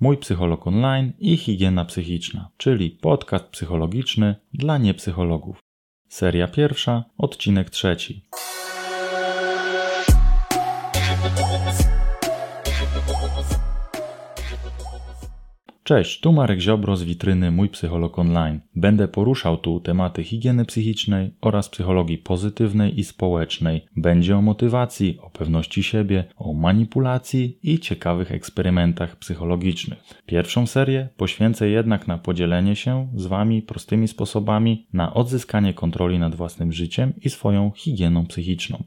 Mój Psycholog Online i Higiena Psychiczna, czyli podcast psychologiczny dla niepsychologów. Seria pierwsza, odcinek trzeci. Cześć, tu Marek Ziobro z witryny Mój Psycholog Online. Będę poruszał tu tematy higieny psychicznej oraz psychologii pozytywnej i społecznej. Będzie o motywacji, o pewności siebie, o manipulacji i ciekawych eksperymentach psychologicznych. Pierwszą serię poświęcę jednak na podzielenie się z Wami prostymi sposobami na odzyskanie kontroli nad własnym życiem i swoją higieną psychiczną.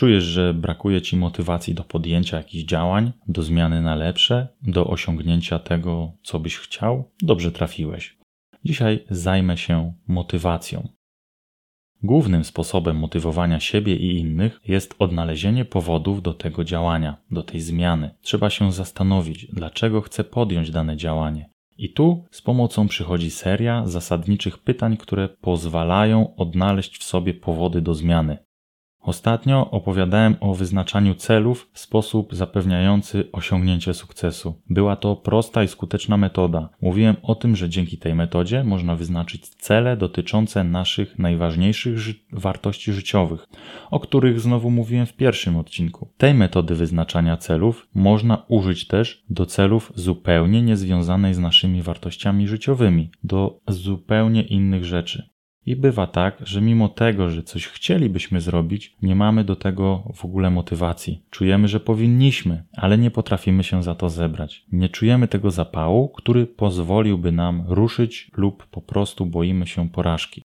Czujesz, że brakuje ci motywacji do podjęcia jakichś działań, do zmiany na lepsze, do osiągnięcia tego, co byś chciał? Dobrze trafiłeś. Dzisiaj zajmę się motywacją. Głównym sposobem motywowania siebie i innych jest odnalezienie powodów do tego działania, do tej zmiany. Trzeba się zastanowić, dlaczego chcę podjąć dane działanie. I tu z pomocą przychodzi seria zasadniczych pytań, które pozwalają odnaleźć w sobie powody do zmiany. Ostatnio opowiadałem o wyznaczaniu celów w sposób zapewniający osiągnięcie sukcesu. Była to prosta i skuteczna metoda. Mówiłem o tym, że dzięki tej metodzie można wyznaczyć cele dotyczące naszych najważniejszych ży wartości życiowych, o których znowu mówiłem w pierwszym odcinku. Tej metody wyznaczania celów można użyć też do celów zupełnie niezwiązanej z naszymi wartościami życiowymi, do zupełnie innych rzeczy. I bywa tak, że mimo tego, że coś chcielibyśmy zrobić, nie mamy do tego w ogóle motywacji. Czujemy, że powinniśmy, ale nie potrafimy się za to zebrać. Nie czujemy tego zapału, który pozwoliłby nam ruszyć lub po prostu boimy się porażki.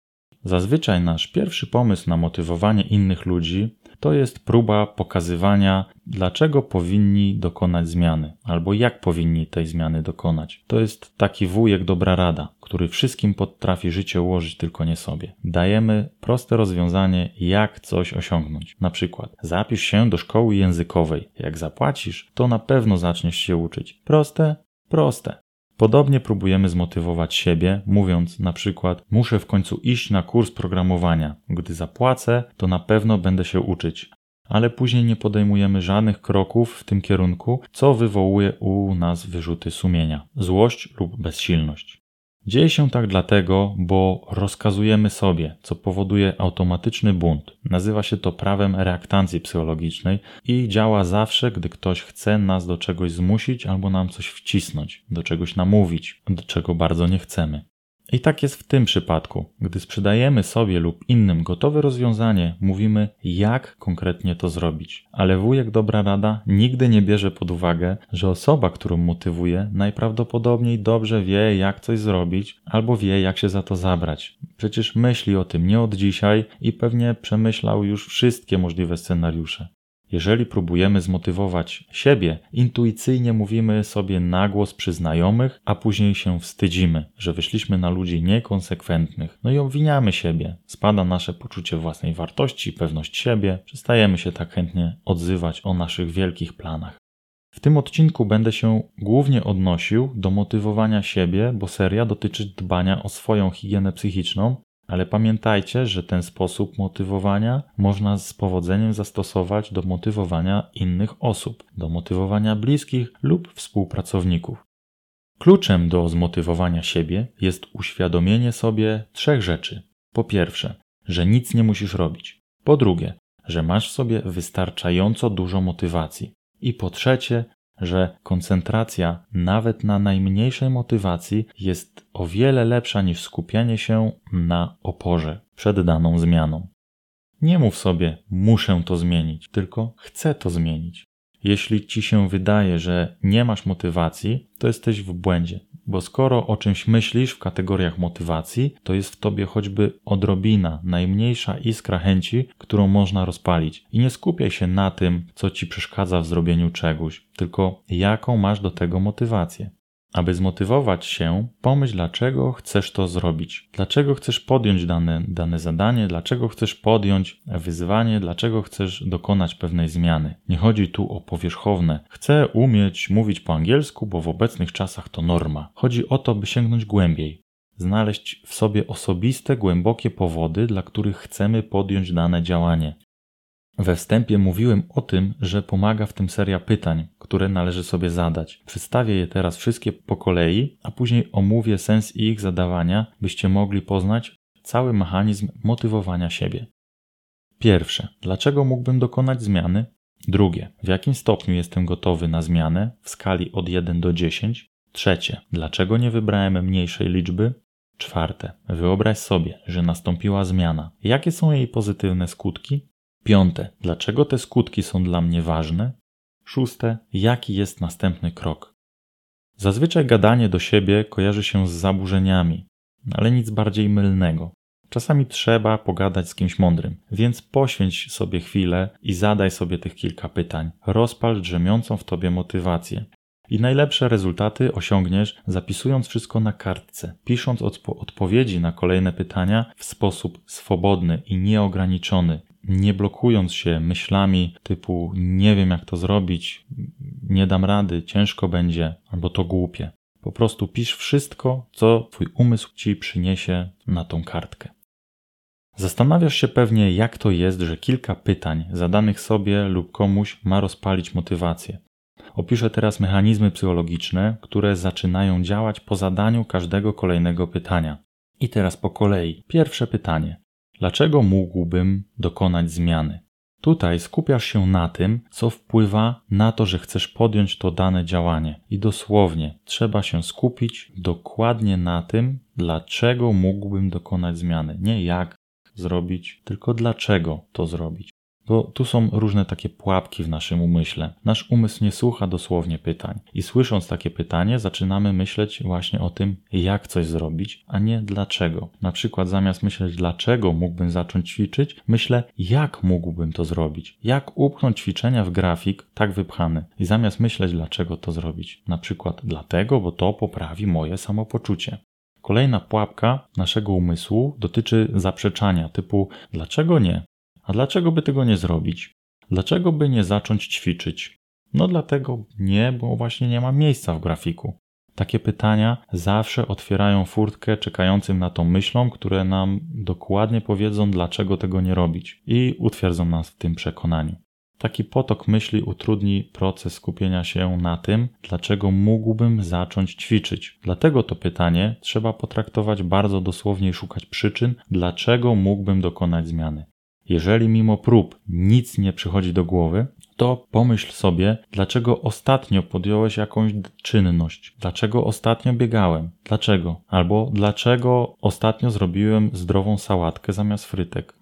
Zazwyczaj nasz pierwszy pomysł na motywowanie innych ludzi to jest próba pokazywania, dlaczego powinni dokonać zmiany, albo jak powinni tej zmiany dokonać. To jest taki wujek dobra rada, który wszystkim potrafi życie ułożyć, tylko nie sobie. Dajemy proste rozwiązanie, jak coś osiągnąć. Na przykład, zapisz się do szkoły językowej. Jak zapłacisz, to na pewno zaczniesz się uczyć. Proste? Proste. Podobnie próbujemy zmotywować siebie, mówiąc na przykład: Muszę w końcu iść na kurs programowania. Gdy zapłacę, to na pewno będę się uczyć. Ale później nie podejmujemy żadnych kroków w tym kierunku, co wywołuje u nas wyrzuty sumienia, złość lub bezsilność. Dzieje się tak dlatego, bo rozkazujemy sobie, co powoduje automatyczny bunt. Nazywa się to prawem reaktancji psychologicznej i działa zawsze, gdy ktoś chce nas do czegoś zmusić albo nam coś wcisnąć, do czegoś namówić, do czego bardzo nie chcemy. I tak jest w tym przypadku. Gdy sprzedajemy sobie lub innym gotowe rozwiązanie, mówimy, jak konkretnie to zrobić. Ale wujek dobra rada nigdy nie bierze pod uwagę, że osoba, którą motywuje, najprawdopodobniej dobrze wie, jak coś zrobić, albo wie, jak się za to zabrać. Przecież myśli o tym nie od dzisiaj i pewnie przemyślał już wszystkie możliwe scenariusze. Jeżeli próbujemy zmotywować siebie, intuicyjnie mówimy sobie na głos przy znajomych, a później się wstydzimy, że wyszliśmy na ludzi niekonsekwentnych. No i obwiniamy siebie. Spada nasze poczucie własnej wartości, pewność siebie, przestajemy się tak chętnie odzywać o naszych wielkich planach. W tym odcinku będę się głównie odnosił do motywowania siebie, bo seria dotyczy dbania o swoją higienę psychiczną, ale pamiętajcie, że ten sposób motywowania można z powodzeniem zastosować do motywowania innych osób, do motywowania bliskich lub współpracowników. Kluczem do zmotywowania siebie jest uświadomienie sobie trzech rzeczy. Po pierwsze, że nic nie musisz robić. Po drugie, że masz w sobie wystarczająco dużo motywacji. I po trzecie, że koncentracja nawet na najmniejszej motywacji jest o wiele lepsza niż skupianie się na oporze przed daną zmianą. Nie mów sobie, muszę to zmienić, tylko chcę to zmienić. Jeśli ci się wydaje, że nie masz motywacji, to jesteś w błędzie. Bo skoro o czymś myślisz w kategoriach motywacji, to jest w tobie choćby odrobina, najmniejsza iskra chęci, którą można rozpalić. I nie skupiaj się na tym, co ci przeszkadza w zrobieniu czegoś, tylko jaką masz do tego motywację. Aby zmotywować się, pomyśl, dlaczego chcesz to zrobić, dlaczego chcesz podjąć dane, dane zadanie, dlaczego chcesz podjąć wyzwanie, dlaczego chcesz dokonać pewnej zmiany. Nie chodzi tu o powierzchowne. Chcę umieć mówić po angielsku, bo w obecnych czasach to norma. Chodzi o to, by sięgnąć głębiej. Znaleźć w sobie osobiste, głębokie powody, dla których chcemy podjąć dane działanie. We wstępie mówiłem o tym, że pomaga w tym seria pytań, które należy sobie zadać. Przedstawię je teraz wszystkie po kolei, a później omówię sens ich zadawania, byście mogli poznać cały mechanizm motywowania siebie. Pierwsze, dlaczego mógłbym dokonać zmiany? Drugie, w jakim stopniu jestem gotowy na zmianę w skali od 1 do 10? Trzecie, dlaczego nie wybrałem mniejszej liczby? Czwarte, wyobraź sobie, że nastąpiła zmiana. Jakie są jej pozytywne skutki? Piąte, dlaczego te skutki są dla mnie ważne? Szóste, jaki jest następny krok? Zazwyczaj gadanie do siebie kojarzy się z zaburzeniami, ale nic bardziej mylnego. Czasami trzeba pogadać z kimś mądrym, więc poświęć sobie chwilę i zadaj sobie tych kilka pytań. Rozpal drzemiącą w tobie motywację. I najlepsze rezultaty osiągniesz zapisując wszystko na kartce, pisząc odpo odpowiedzi na kolejne pytania w sposób swobodny i nieograniczony, nie blokując się myślami typu nie wiem jak to zrobić, nie dam rady, ciężko będzie, albo to głupie. Po prostu pisz wszystko, co twój umysł ci przyniesie na tą kartkę. Zastanawiasz się pewnie, jak to jest, że kilka pytań zadanych sobie lub komuś ma rozpalić motywację. Opiszę teraz mechanizmy psychologiczne, które zaczynają działać po zadaniu każdego kolejnego pytania. I teraz po kolei. Pierwsze pytanie. Dlaczego mógłbym dokonać zmiany? Tutaj skupiasz się na tym, co wpływa na to, że chcesz podjąć to dane działanie. I dosłownie trzeba się skupić dokładnie na tym, dlaczego mógłbym dokonać zmiany. Nie jak zrobić, tylko dlaczego to zrobić. Bo tu są różne takie pułapki w naszym umyśle. Nasz umysł nie słucha dosłownie pytań. I słysząc takie pytanie, zaczynamy myśleć właśnie o tym, jak coś zrobić, a nie dlaczego. Na przykład zamiast myśleć, dlaczego mógłbym zacząć ćwiczyć, myślę, jak mógłbym to zrobić. Jak upchnąć ćwiczenia w grafik tak wypchany. I zamiast myśleć, dlaczego to zrobić, na przykład dlatego, bo to poprawi moje samopoczucie. Kolejna pułapka naszego umysłu dotyczy zaprzeczania typu dlaczego nie? A dlaczego by tego nie zrobić? Dlaczego by nie zacząć ćwiczyć? No dlatego nie, bo właśnie nie ma miejsca w grafiku. Takie pytania zawsze otwierają furtkę czekającym na tą myślą, które nam dokładnie powiedzą, dlaczego tego nie robić i utwierdzą nas w tym przekonaniu. Taki potok myśli utrudni proces skupienia się na tym, dlaczego mógłbym zacząć ćwiczyć. Dlatego to pytanie trzeba potraktować bardzo dosłownie i szukać przyczyn, dlaczego mógłbym dokonać zmiany. Jeżeli mimo prób nic nie przychodzi do głowy, to pomyśl sobie, dlaczego ostatnio podjąłeś jakąś czynność, dlaczego ostatnio biegałem, dlaczego, albo dlaczego ostatnio zrobiłem zdrową sałatkę zamiast frytek.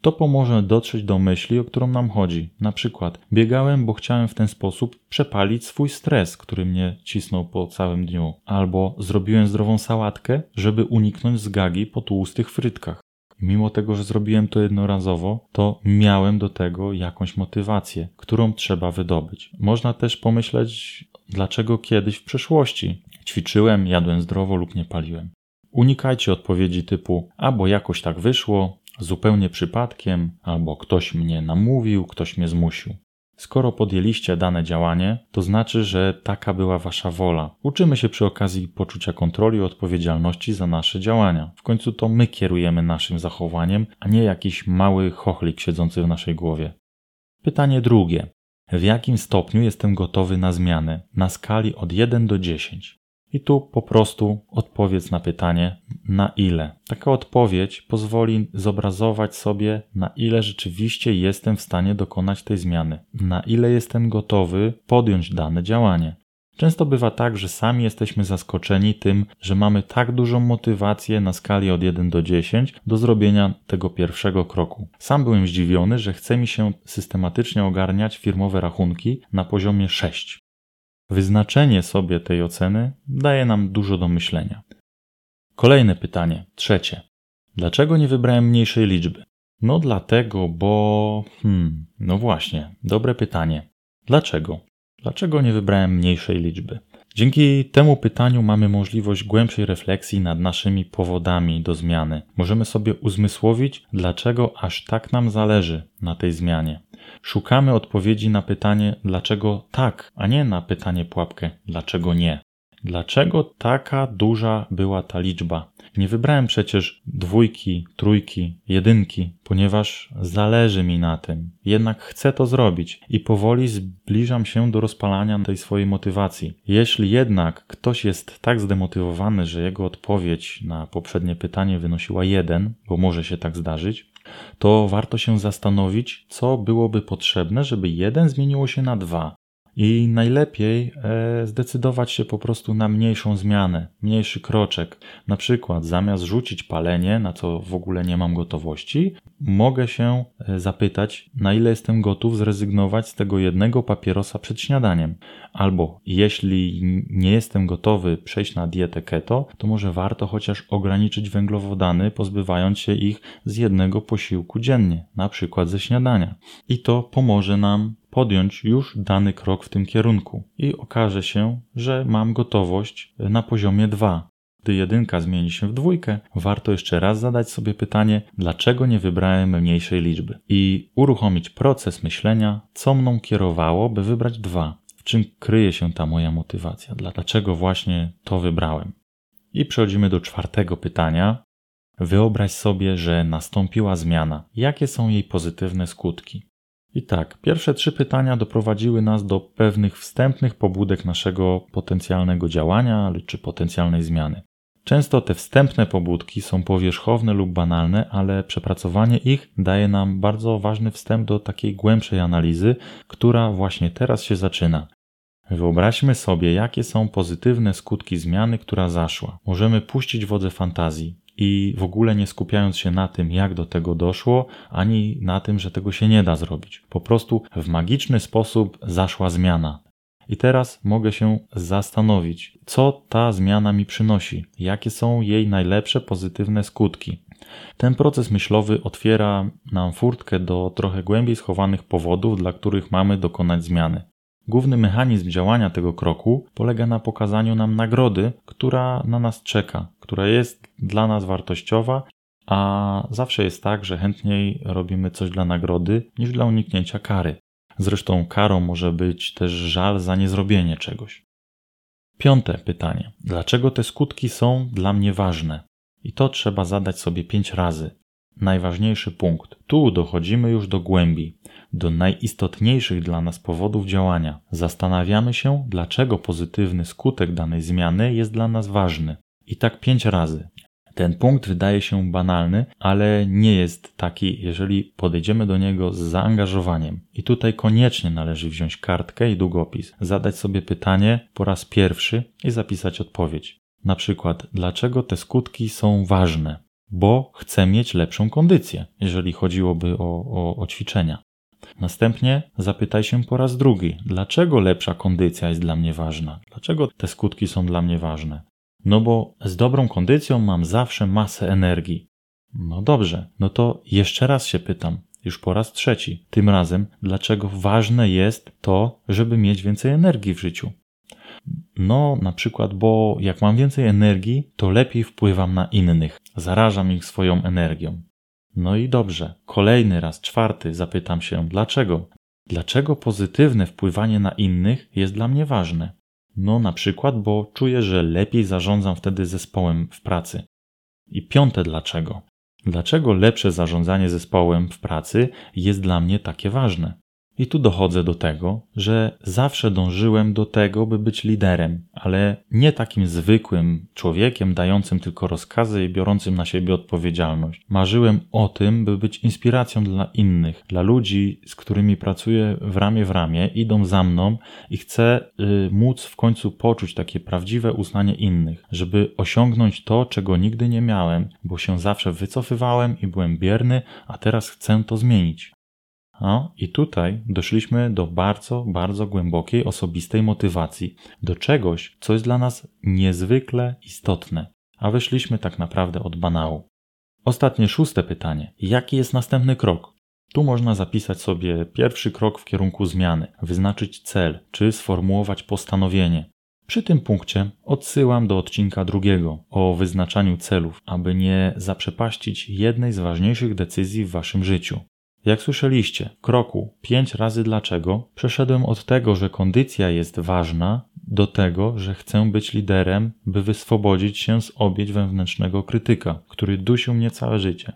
To pomoże dotrzeć do myśli, o którą nam chodzi. Na przykład, biegałem, bo chciałem w ten sposób przepalić swój stres, który mnie cisnął po całym dniu, albo zrobiłem zdrową sałatkę, żeby uniknąć zgagi po tłustych frytkach. Mimo tego, że zrobiłem to jednorazowo, to miałem do tego jakąś motywację, którą trzeba wydobyć. Można też pomyśleć, dlaczego kiedyś w przeszłości ćwiczyłem, jadłem zdrowo lub nie paliłem. Unikajcie odpowiedzi typu: albo jakoś tak wyszło, zupełnie przypadkiem, albo ktoś mnie namówił, ktoś mnie zmusił. Skoro podjęliście dane działanie, to znaczy, że taka była wasza wola. Uczymy się przy okazji poczucia kontroli i odpowiedzialności za nasze działania. W końcu to my kierujemy naszym zachowaniem, a nie jakiś mały chochlik siedzący w naszej głowie. Pytanie drugie. W jakim stopniu jestem gotowy na zmianę na skali od 1 do 10? I tu po prostu odpowiedz na pytanie, na ile. Taka odpowiedź pozwoli zobrazować sobie, na ile rzeczywiście jestem w stanie dokonać tej zmiany, na ile jestem gotowy podjąć dane działanie. Często bywa tak, że sami jesteśmy zaskoczeni tym, że mamy tak dużą motywację na skali od 1 do 10 do zrobienia tego pierwszego kroku. Sam byłem zdziwiony, że chce mi się systematycznie ogarniać firmowe rachunki na poziomie 6. Wyznaczenie sobie tej oceny daje nam dużo do myślenia. Kolejne pytanie, trzecie. Dlaczego nie wybrałem mniejszej liczby? No dlatego, bo. Hmm, no właśnie, dobre pytanie. Dlaczego? Dlaczego nie wybrałem mniejszej liczby? Dzięki temu pytaniu mamy możliwość głębszej refleksji nad naszymi powodami do zmiany. Możemy sobie uzmysłowić, dlaczego aż tak nam zależy na tej zmianie. Szukamy odpowiedzi na pytanie dlaczego tak, a nie na pytanie pułapkę dlaczego nie. dlaczego taka duża była ta liczba. Nie wybrałem przecież dwójki, trójki, jedynki, ponieważ zależy mi na tym. Jednak chcę to zrobić i powoli zbliżam się do rozpalania tej swojej motywacji. Jeśli jednak ktoś jest tak zdemotywowany, że jego odpowiedź na poprzednie pytanie wynosiła jeden, bo może się tak zdarzyć, to warto się zastanowić, co byłoby potrzebne, żeby jeden zmieniło się na dwa. I najlepiej e, zdecydować się po prostu na mniejszą zmianę, mniejszy kroczek. Na przykład zamiast rzucić palenie, na co w ogóle nie mam gotowości, mogę się e, zapytać, na ile jestem gotów zrezygnować z tego jednego papierosa przed śniadaniem. Albo jeśli nie jestem gotowy przejść na dietę keto, to może warto chociaż ograniczyć węglowodany, pozbywając się ich z jednego posiłku dziennie, na przykład ze śniadania. I to pomoże nam podjąć już dany krok w tym kierunku i okaże się, że mam gotowość na poziomie 2. Gdy jedynka zmieni się w dwójkę, warto jeszcze raz zadać sobie pytanie, dlaczego nie wybrałem mniejszej liczby i uruchomić proces myślenia, co mną kierowało, by wybrać dwa. W czym kryje się ta moja motywacja? Dlaczego właśnie to wybrałem? I przechodzimy do czwartego pytania. Wyobraź sobie, że nastąpiła zmiana. Jakie są jej pozytywne skutki? I tak, pierwsze trzy pytania doprowadziły nas do pewnych wstępnych pobudek naszego potencjalnego działania czy potencjalnej zmiany. Często te wstępne pobudki są powierzchowne lub banalne, ale przepracowanie ich daje nam bardzo ważny wstęp do takiej głębszej analizy, która właśnie teraz się zaczyna. Wyobraźmy sobie, jakie są pozytywne skutki zmiany, która zaszła. Możemy puścić wodze fantazji, i w ogóle nie skupiając się na tym, jak do tego doszło, ani na tym, że tego się nie da zrobić. Po prostu w magiczny sposób zaszła zmiana. I teraz mogę się zastanowić, co ta zmiana mi przynosi, jakie są jej najlepsze pozytywne skutki. Ten proces myślowy otwiera nam furtkę do trochę głębiej schowanych powodów, dla których mamy dokonać zmiany. Główny mechanizm działania tego kroku polega na pokazaniu nam nagrody, która na nas czeka, która jest dla nas wartościowa, a zawsze jest tak, że chętniej robimy coś dla nagrody niż dla uniknięcia kary. Zresztą karą może być też żal za niezrobienie czegoś. Piąte pytanie. Dlaczego te skutki są dla mnie ważne? I to trzeba zadać sobie pięć razy. Najważniejszy punkt. Tu dochodzimy już do głębi do najistotniejszych dla nas powodów działania. Zastanawiamy się, dlaczego pozytywny skutek danej zmiany jest dla nas ważny. I tak pięć razy. Ten punkt wydaje się banalny, ale nie jest taki, jeżeli podejdziemy do niego z zaangażowaniem. I tutaj koniecznie należy wziąć kartkę i długopis, zadać sobie pytanie po raz pierwszy i zapisać odpowiedź. Na przykład, dlaczego te skutki są ważne? Bo chcę mieć lepszą kondycję, jeżeli chodziłoby o, o, o ćwiczenia. Następnie zapytaj się po raz drugi, dlaczego lepsza kondycja jest dla mnie ważna? Dlaczego te skutki są dla mnie ważne? No bo z dobrą kondycją mam zawsze masę energii. No dobrze, no to jeszcze raz się pytam, już po raz trzeci. Tym razem, dlaczego ważne jest to, żeby mieć więcej energii w życiu? No, na przykład, bo jak mam więcej energii, to lepiej wpływam na innych, zarażam ich swoją energią. No i dobrze, kolejny raz, czwarty, zapytam się, dlaczego? Dlaczego pozytywne wpływanie na innych jest dla mnie ważne? No, na przykład, bo czuję, że lepiej zarządzam wtedy zespołem w pracy. I piąte, dlaczego? Dlaczego lepsze zarządzanie zespołem w pracy jest dla mnie takie ważne? I tu dochodzę do tego, że zawsze dążyłem do tego, by być liderem, ale nie takim zwykłym człowiekiem, dającym tylko rozkazy i biorącym na siebie odpowiedzialność. Marzyłem o tym, by być inspiracją dla innych, dla ludzi, z którymi pracuję w ramię w ramię, idą za mną i chcę y, móc w końcu poczuć takie prawdziwe uznanie innych, żeby osiągnąć to, czego nigdy nie miałem, bo się zawsze wycofywałem i byłem bierny, a teraz chcę to zmienić. No i tutaj doszliśmy do bardzo, bardzo głębokiej osobistej motywacji, do czegoś, co jest dla nas niezwykle istotne, a wyszliśmy tak naprawdę od banału. Ostatnie szóste pytanie. Jaki jest następny krok? Tu można zapisać sobie pierwszy krok w kierunku zmiany, wyznaczyć cel, czy sformułować postanowienie. Przy tym punkcie odsyłam do odcinka drugiego o wyznaczaniu celów, aby nie zaprzepaścić jednej z ważniejszych decyzji w waszym życiu. Jak słyszeliście, kroku 5 razy dlaczego przeszedłem od tego, że kondycja jest ważna, do tego, że chcę być liderem, by wyswobodzić się z obieć wewnętrznego krytyka, który dusił mnie całe życie.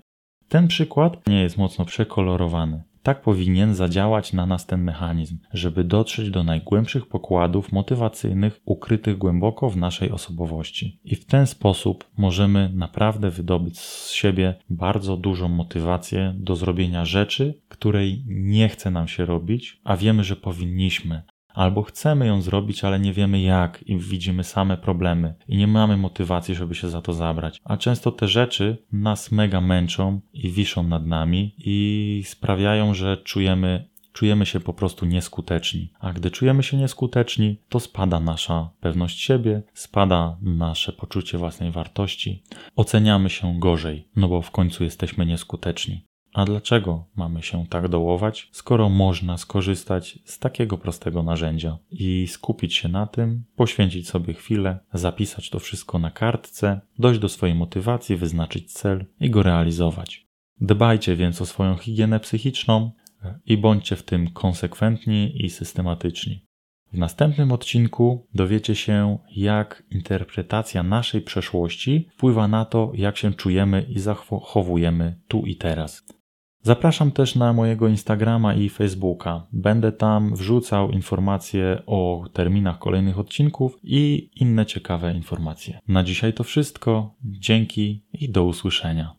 Ten przykład nie jest mocno przekolorowany. Tak powinien zadziałać na nas ten mechanizm, żeby dotrzeć do najgłębszych pokładów motywacyjnych ukrytych głęboko w naszej osobowości. I w ten sposób możemy naprawdę wydobyć z siebie bardzo dużą motywację do zrobienia rzeczy, której nie chce nam się robić, a wiemy, że powinniśmy, albo chcemy ją zrobić, ale nie wiemy jak i widzimy same problemy i nie mamy motywacji, żeby się za to zabrać. A często te rzeczy nas mega męczą i wiszą nad nami i sprawiają, że czujemy czujemy się po prostu nieskuteczni. A gdy czujemy się nieskuteczni, to spada nasza pewność siebie, spada nasze poczucie własnej wartości, oceniamy się gorzej, no bo w końcu jesteśmy nieskuteczni. A dlaczego mamy się tak dołować, skoro można skorzystać z takiego prostego narzędzia i skupić się na tym, poświęcić sobie chwilę, zapisać to wszystko na kartce, dojść do swojej motywacji, wyznaczyć cel i go realizować. Dbajcie więc o swoją higienę psychiczną i bądźcie w tym konsekwentni i systematyczni. W następnym odcinku dowiecie się, jak interpretacja naszej przeszłości wpływa na to, jak się czujemy i zachowujemy tu i teraz. Zapraszam też na mojego Instagrama i Facebooka. Będę tam wrzucał informacje o terminach kolejnych odcinków i inne ciekawe informacje. Na dzisiaj to wszystko. Dzięki i do usłyszenia.